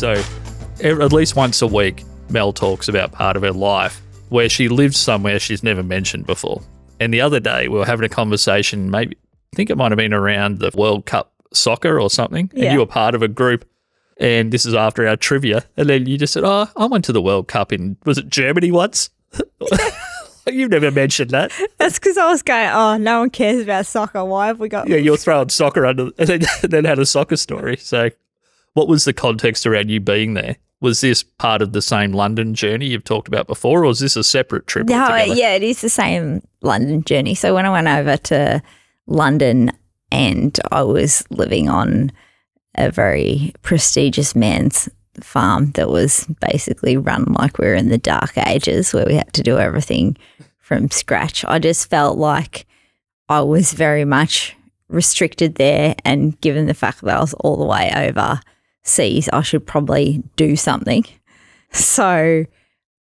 So, at least once a week, Mel talks about part of her life where she lived somewhere she's never mentioned before. And the other day, we were having a conversation, maybe, I think it might have been around the World Cup soccer or something. And you were part of a group. And this is after our trivia. And then you just said, Oh, I went to the World Cup in, was it Germany once? You've never mentioned that. That's because I was going, oh, no one cares about soccer. Why have we got. Yeah, you're throwing soccer under, and then, then had a soccer story. So, what was the context around you being there? Was this part of the same London journey you've talked about before, or was this a separate trip? No, altogether? yeah, it is the same London journey. So when I went over to London and I was living on a very prestigious man's farm that was basically run like we were in the dark ages where we had to do everything from scratch. I just felt like I was very much restricted there and given the fact that I was all the way overseas, I should probably do something. So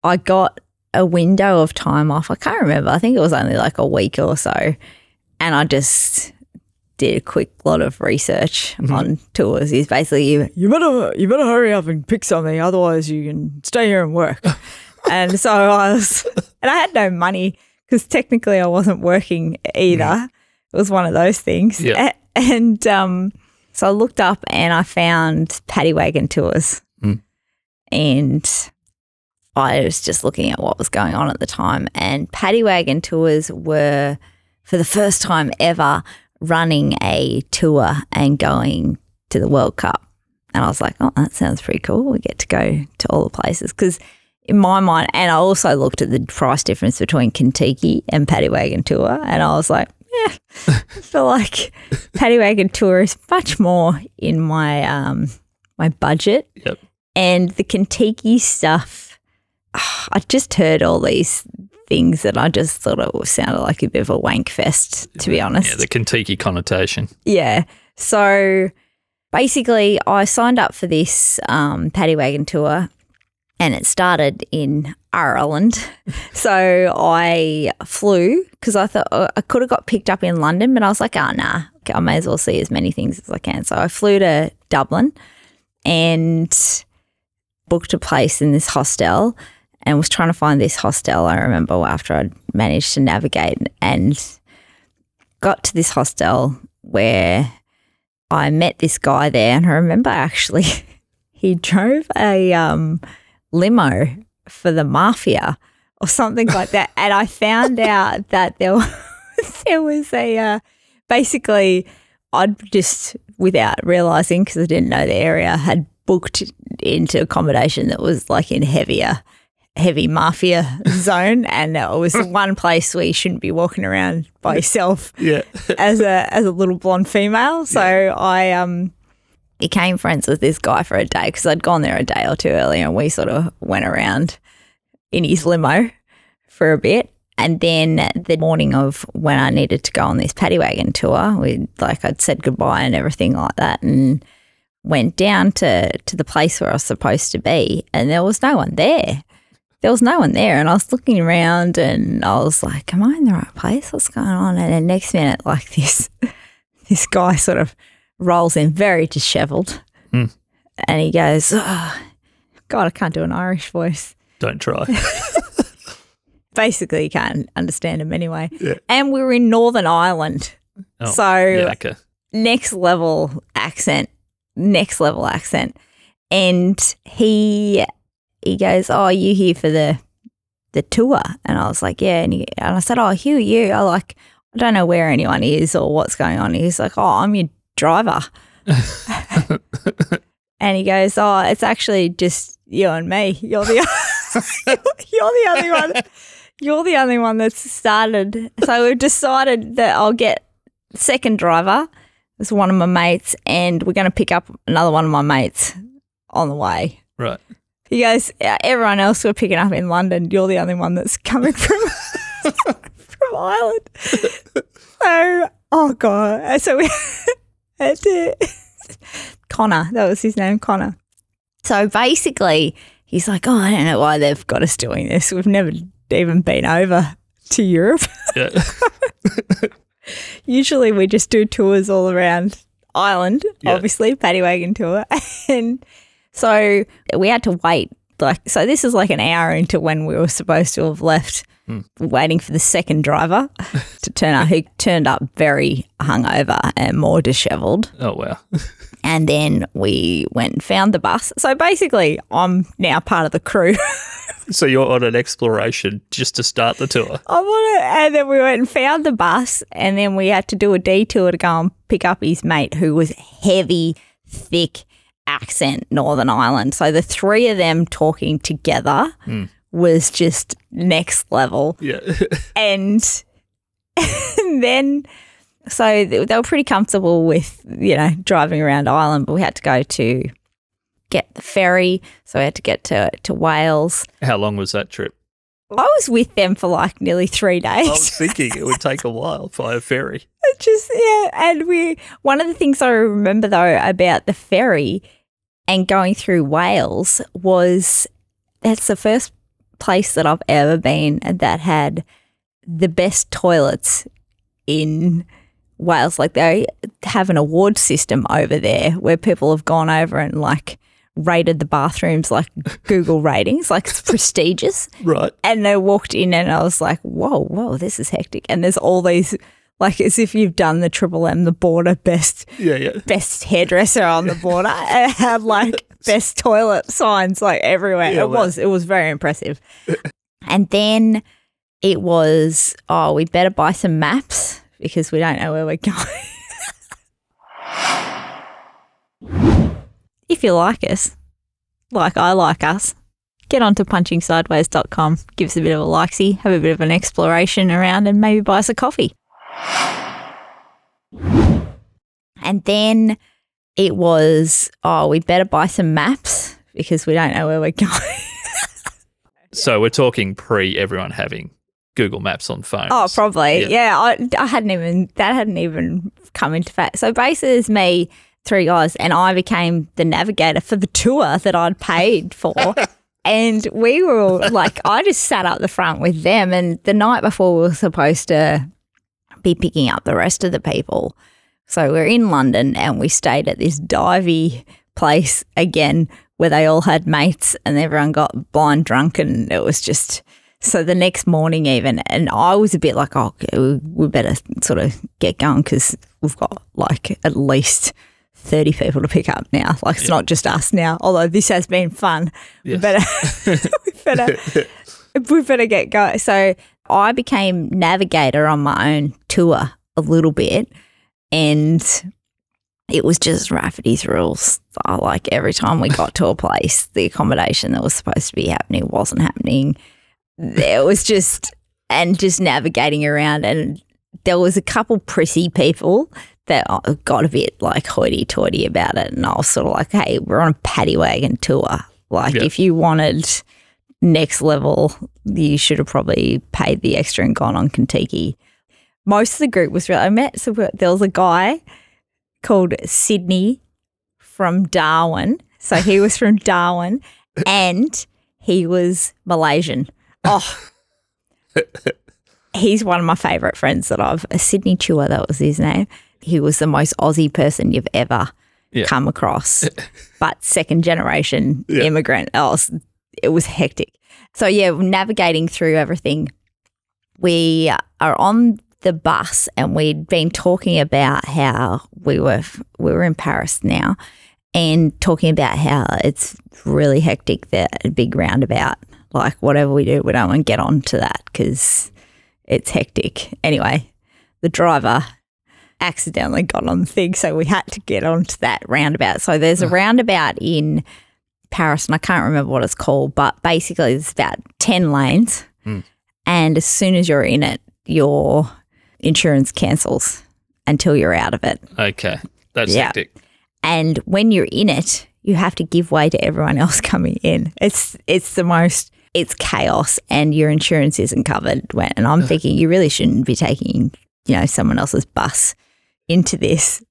I got a window of time off. I can't remember. I think it was only like a week or so. And I just did a quick lot of research on tours. He's basically you, you better you better hurry up and pick something, otherwise you can stay here and work. and so I was, and I had no money because technically I wasn't working either. It was one of those things. Yeah. A- And um, so I looked up and I found paddy wagon tours, hmm. and I was just looking at what was going on at the time, and paddy wagon tours were for the first time ever running a tour and going to the World Cup. And I was like, oh, that sounds pretty cool. We get to go to all the places. Because in my mind, and I also looked at the price difference between Contiki and Paddy Wagon Tour, and I was like, yeah, I feel like Paddy Wagon Tour is much more in my um my budget. Yep. And the Contiki stuff, I just heard all these things that I just thought it sounded like a bit of a wank fest, to be honest. Yeah, the Contiki connotation. Yeah. So basically, I signed up for this um, paddy wagon tour and it started in Ireland. so I flew because I thought uh, I could have got picked up in London, but I was like, oh, nah, I may as well see as many things as I can. So I flew to Dublin and booked a place in this hostel and was trying to find this hostel. I remember after I'd managed to navigate and got to this hostel where I met this guy there, and I remember actually he drove a um, limo for the mafia or something like that, and I found out that there was, there was a uh, basically I'd just without realizing because I didn't know the area had booked into accommodation that was like in heavier heavy mafia zone and it was the one place where you shouldn't be walking around by yourself Yeah. as a as a little blonde female. So I um became friends with this guy for a day because I'd gone there a day or two earlier, and we sort of went around in his limo for a bit. And then the morning of when I needed to go on this paddy wagon tour, we like I'd said goodbye and everything like that, and went down to to the place where I was supposed to be, and there was no one there there was no one there and I was looking around and I was like, Am I in the right place? What's going on? And then next minute, like this this guy sort of rolls in very disheveled Hmm. and he goes, oh, God, I can't do an Irish voice. Don't try. Basically, you can't understand him anyway. Yeah. And we were in Northern Ireland. Oh, so yeah, okay. next level accent, next level accent. And he he goes, "Oh, are you here for the the tour?" And I was like, "Yeah." And, he, and I said, "Oh, who are you?" I like, I don't know where anyone is or what's going on. He's like, "Oh, I'm your driver." and he goes, "Oh, it's actually just you and me. You're the you're the only one. You're the only one that's started." So we've decided that I'll get second driver. It's one of my mates, and we're going to pick up another one of my mates on the way. Right. He goes, "Yeah, everyone else we're picking up in London. You're the only one that's coming from from Ireland. So, oh god. So we Connor. That was his name, Connor. So basically, he's like, "Oh, I don't know why they've got us doing this. We've never even been over to Europe. Yeah. Usually, we just do tours all around Ireland. Yeah. Obviously, paddy wagon tour, and So we had to wait. Like, so this is like an hour into when we were supposed to have left, hmm. waiting for the second driver to turn up. He turned up very hungover and more dishevelled. Oh wow. And then we went and found the bus. So basically, I'm now part of the crew. so you're on an exploration just to start the tour. I'm on it. And then we went and found the bus. And then we had to do a detour to go and pick up his mate who was heavy, thick accent Northern Ireland. So the three of them talking together hmm. was just next level. Yeah. And, and then, so they they were pretty comfortable with, you know, driving around Ireland, but we had to go to get the ferry. So we had to get to, to Wales. How long was that trip? I was with them for like nearly three days. I was thinking it would take a while by a ferry. just yeah and we one of the things i remember though about the ferry and going through wales was that's the first place that i've ever been that had the best toilets in wales like they have an award system over there where people have gone over and like rated the bathrooms like google ratings like it's prestigious Right. and I walked in and I was like, whoa, whoa, this is hectic. And there's all these, like, as if you've done the Triple M, the border best, Yeah, yeah. best hairdresser on the border. and it had like best toilet signs like everywhere. Yeah, it wow. was, it was very impressive. and then it was, oh, we better buy some maps because we don't know where we're going. If you like us, like I like us, get onto punchingsideways.com, give us a bit of a likesy, have a bit of an exploration around, and maybe buy us a coffee. And then it was, oh, we better buy some maps because we don't know where we're going. So we're talking pre everyone having Google Maps on phones. Oh, probably. Yeah. Yeah, I, I hadn't even, that hadn't even come into fact. So basically, it's me, three guys, and I became the navigator for the tour that I'd paid for. and we were all like, I just sat up the front with them. And the night before, we were supposed to be picking up the rest of the people. So we're in London and we stayed at this divey place again where they all had mates and everyone got blind drunk and it was just so the next morning even and I was a bit like oh we better sort of get going because we've got like at least 30 people to pick up now like it's not just us now although this has been fun we better we better we better get going. So I became navigator on my own tour a little bit, and it was just Rafferty's rules. Like every time we got to a place, the accommodation that was supposed to be happening wasn't happening. There was just and just navigating around, and there was a couple prissy people that I got a bit like hoity-toity about it, and I was sort of like, "Hey, we're on a paddy wagon tour. Like, Yeah. if you wanted." next level, you should have probably paid the extra and gone on Contiki. Most of the group was really, I met, so there was a guy called Sydney from Darwin. So he was from Darwin and he was Malaysian. Oh, he's one of my favourite friends that I've, Sydney Chua, that was his name. He was the most Aussie person you've ever Yeah. come across, but second generation immigrant. else, it was- it was hectic. So yeah, navigating through everything. We are on the bus and we'd been talking about how we were we were in Paris now and talking about how it's really hectic that a big roundabout like whatever we do we don't want to get on to that because it's hectic anyway the driver accidentally got on the thing so we had to get onto that roundabout so there's a roundabout in Paris, and I can't remember what it's called, but basically it's about 10 lanes. Hmm. And as soon as you're in it, your insurance cancels until you're out of it. Okay. That's Yeah. hectic. And when you're in it, you have to give way to everyone else coming in. It's it's the most it's chaos and your insurance isn't covered when and I'm thinking you really shouldn't be taking, you know, someone else's bus into this.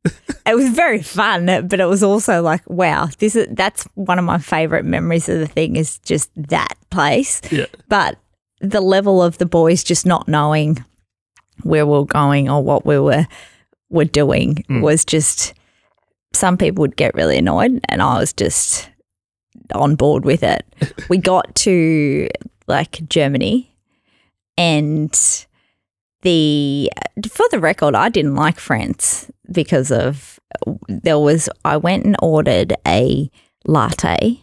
it was very fun, but it was also like, wow, this is that's one of my favorite memories of the thing is just that place. Yeah. But the level of the boys just not knowing where we we're going or what we were were doing hmm. was just some people would get really annoyed and I was just on board with it. we got to like Germany, and the for the record, I didn't like France because of there was I went and ordered a latte,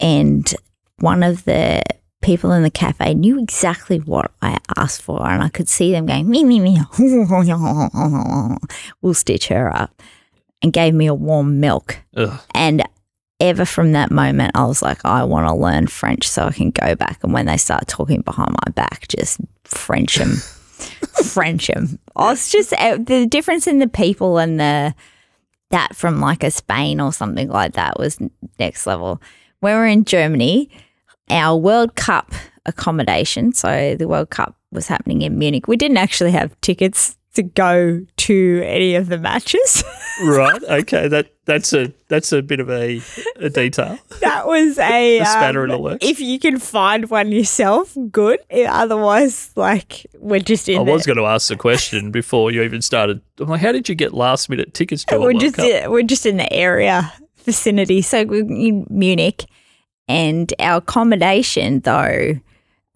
and one of the people in the cafe knew exactly what I asked for, and I could see them going me me me. we'll stitch her up, and gave me a warm milk. Ugh. And ever from that moment, I was like, I want to learn French so I can go back. And when they start talking behind my back, just French them, French them. I was just uh, the difference in the people and the that from like a Spain or something like that was next level. When we were in Germany, our World Cup accommodation, so the World Cup was happening in Munich. We didn't actually have tickets to go to any of the matches. right. Okay. That that's a that's a bit of a, a detail. that was a, A spanner in um, the works. If you can find one yourself, good. Otherwise, like we're just in I was going to ask the question before you even started. I'm like, how did you get last minute tickets to we're just in, we're just in the area vicinity. So we're in Munich, and our accommodation though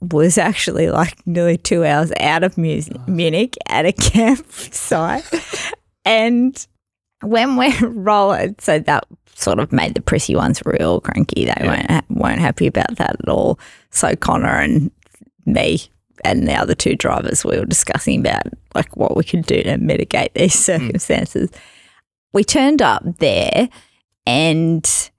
was actually like nearly two hours out of Mu- Munich at a campsite, and when we're rolling, so that sort of made the prissy ones real cranky. They weren't ha- weren't happy about that at all. So Connor and me and the other two drivers, we were discussing about like what we could do to mitigate these hmm. circumstances. We turned up there, and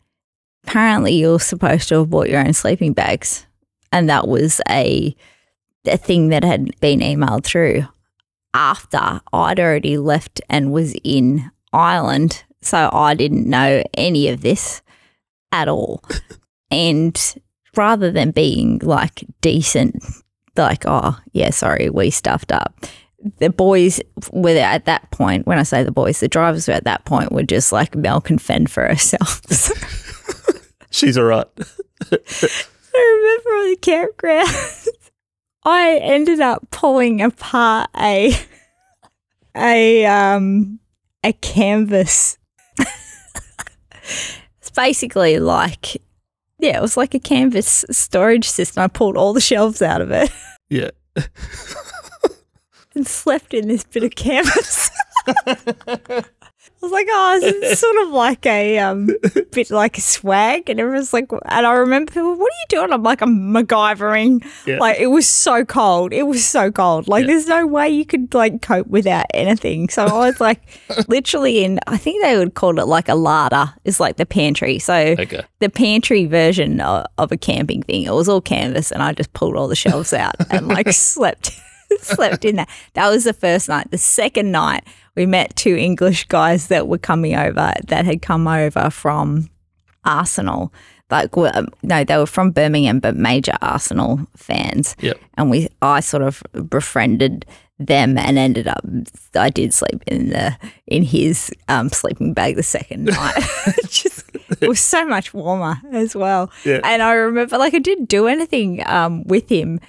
apparently you're supposed to have bought your own sleeping bags, and that was a a thing that had been emailed through after I'd already left and was in Ireland. So I didn't know any of this at all. and rather than being like decent, like, oh, yeah, sorry, we stuffed up. The boys were at that point, when I say the boys, the drivers were at that point were just like, Mel can fend for herself. She's all right. I remember on the campground, I ended up pulling apart a a um a canvas. it's basically like yeah, it was like a canvas storage system. I pulled all the shelves out of it Yeah. and slept in this bit of canvas. I was like, oh, it's sort of like a um, bit like a swag, and everyone's like, and I remember people, what are you doing? I'm like, I'm MacGyvering. Yeah. Like it was so cold. It was so cold. Like Yeah. there's no way you could like cope without anything. So I was like, literally in. I think they would call it like a larder. Is like the pantry. So Okay. the pantry version of, of a camping thing. It was all canvas, and I just pulled all the shelves out and like slept slept in there. That was the first night. The second night, we met two English guys that were coming over that had come over from Arsenal. Like, well, um, no, they were from Birmingham, but major Arsenal fans. Yep. And we, I sort of befriended them and ended up. I did sleep in the in his um, sleeping bag the second night. Just it was so much warmer as well. Yeah. And I remember, like, I didn't do anything um, with him,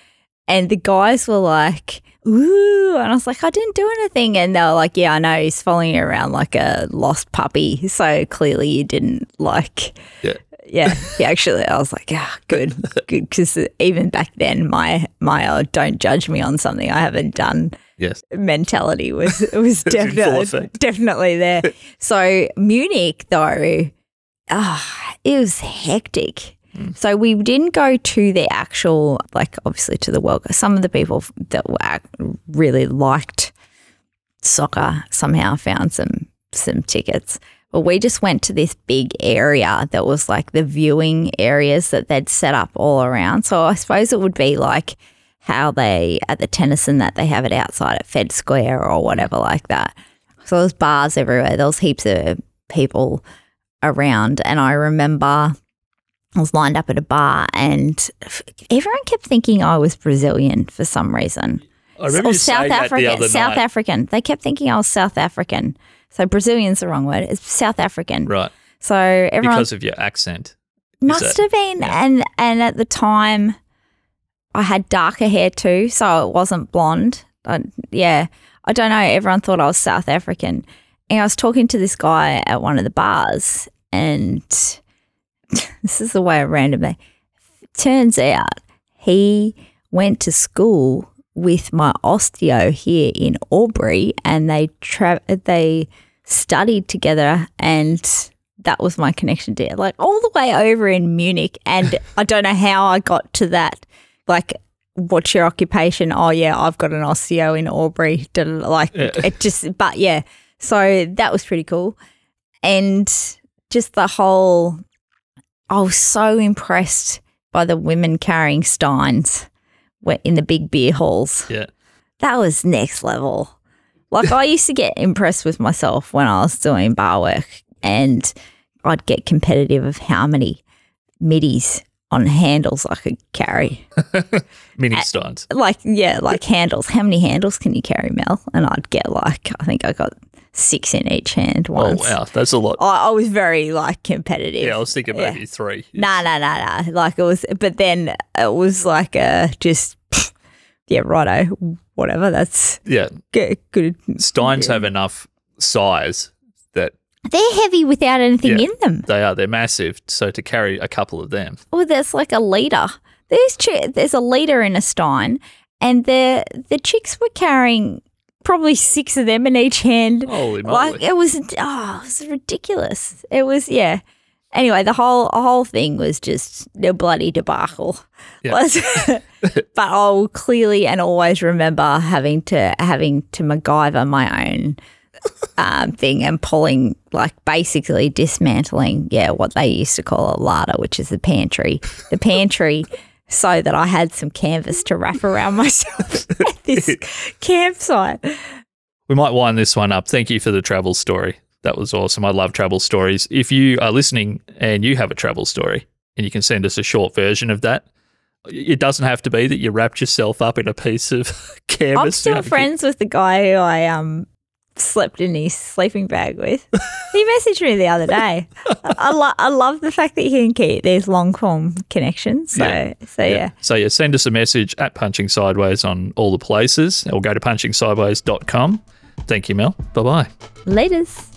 and the guys were like, "Ooh," and I was like, "I didn't do anything," and they were like, "Yeah, I know. He's following you around like a lost puppy, so clearly you didn't like." Yeah. Yeah, he actually, I was like, "Ah, good, good," because even back then, my my uh, "don't judge me on something I haven't done" Yes. mentality was was definitely definitely there. So Munich though, ah, it was hectic. Hmm. So we didn't go to the actual, like obviously to the World Cup. Some of the people that were really liked soccer somehow found some some tickets. But we just went to this big area that was like the viewing areas that they'd set up all around. So I suppose it would be like how they at the Tennyson that they have it outside at Fed Square or whatever like that. So there was bars everywhere. There was heaps of people around, and I remember I was lined up at a bar, and everyone kept thinking I was Brazilian for some reason I remember or South saying that the African. South night. African. They kept thinking I was South African. So Brazilian's the wrong word. It's South African. Right. So everyone Because of your accent. must have been, yeah. and and at the time, I had darker hair too, so it wasn't blonde. I, yeah, I don't know. Everyone thought I was South African, and I was talking to this guy at one of the bars, and this is the way I randomly. Turns out he went to school with my osteo here in Albury, and they tra- they studied together, and that was my connection to. Like all the way over in Munich, and I don't know how I got to that. Like, what's your occupation? Oh yeah, I've got an osteo in Albury. Like it just, but yeah. So that was pretty cool, and just the whole. I was so impressed by the women carrying steins in the big beer halls. Yeah. That was next level. Like I used to get impressed with myself when I was doing bar work and I'd get competitive of how many middies on handles I could carry. Mini steins. Like, yeah, like handles. How many handles can you carry, Mel? And I'd get like, I think I got six in each hand Oh, wow. That's a lot. I, I was very like competitive. Yeah, I was thinking Yeah. maybe three. Nah, nah, nah, nah. Like it was, but then it was like a just, yeah, righto, whatever. That's Yeah. good. good. Steins have enough size that They're heavy without anything Yeah. in them. they are. They're massive. So to carry a couple of them. Oh, there's like a liter. There's there's a liter in a stein, and the the chicks were carrying probably six of them in each hand. Holy moly. Like it was, oh, it was ridiculous. It was, yeah. Anyway, the whole whole thing was just a bloody debacle. Yeah. But I'll clearly and always remember having to having to MacGyver my own um, thing and pulling like basically dismantling, yeah, what they used to call a larder, which is the pantry, the pantry. So that I had some canvas to wrap around myself at this campsite. We might wind this one up. Thank you for the travel story. That was awesome. I love travel stories. If you are listening and you have a travel story and you can send us a short version of that, it doesn't have to be that you wrapped yourself up in a piece of canvas. I'm still friends with the guy who I um slept in his sleeping bag with. he messaged me the other day. I, I, lo- I love the fact that he can keep these long form connections. So Yeah. so yeah. So yeah, send us a message at Punching Sideways on all the places or go to punchingsideways.com. Thank you, Mel. Bye bye. Latest.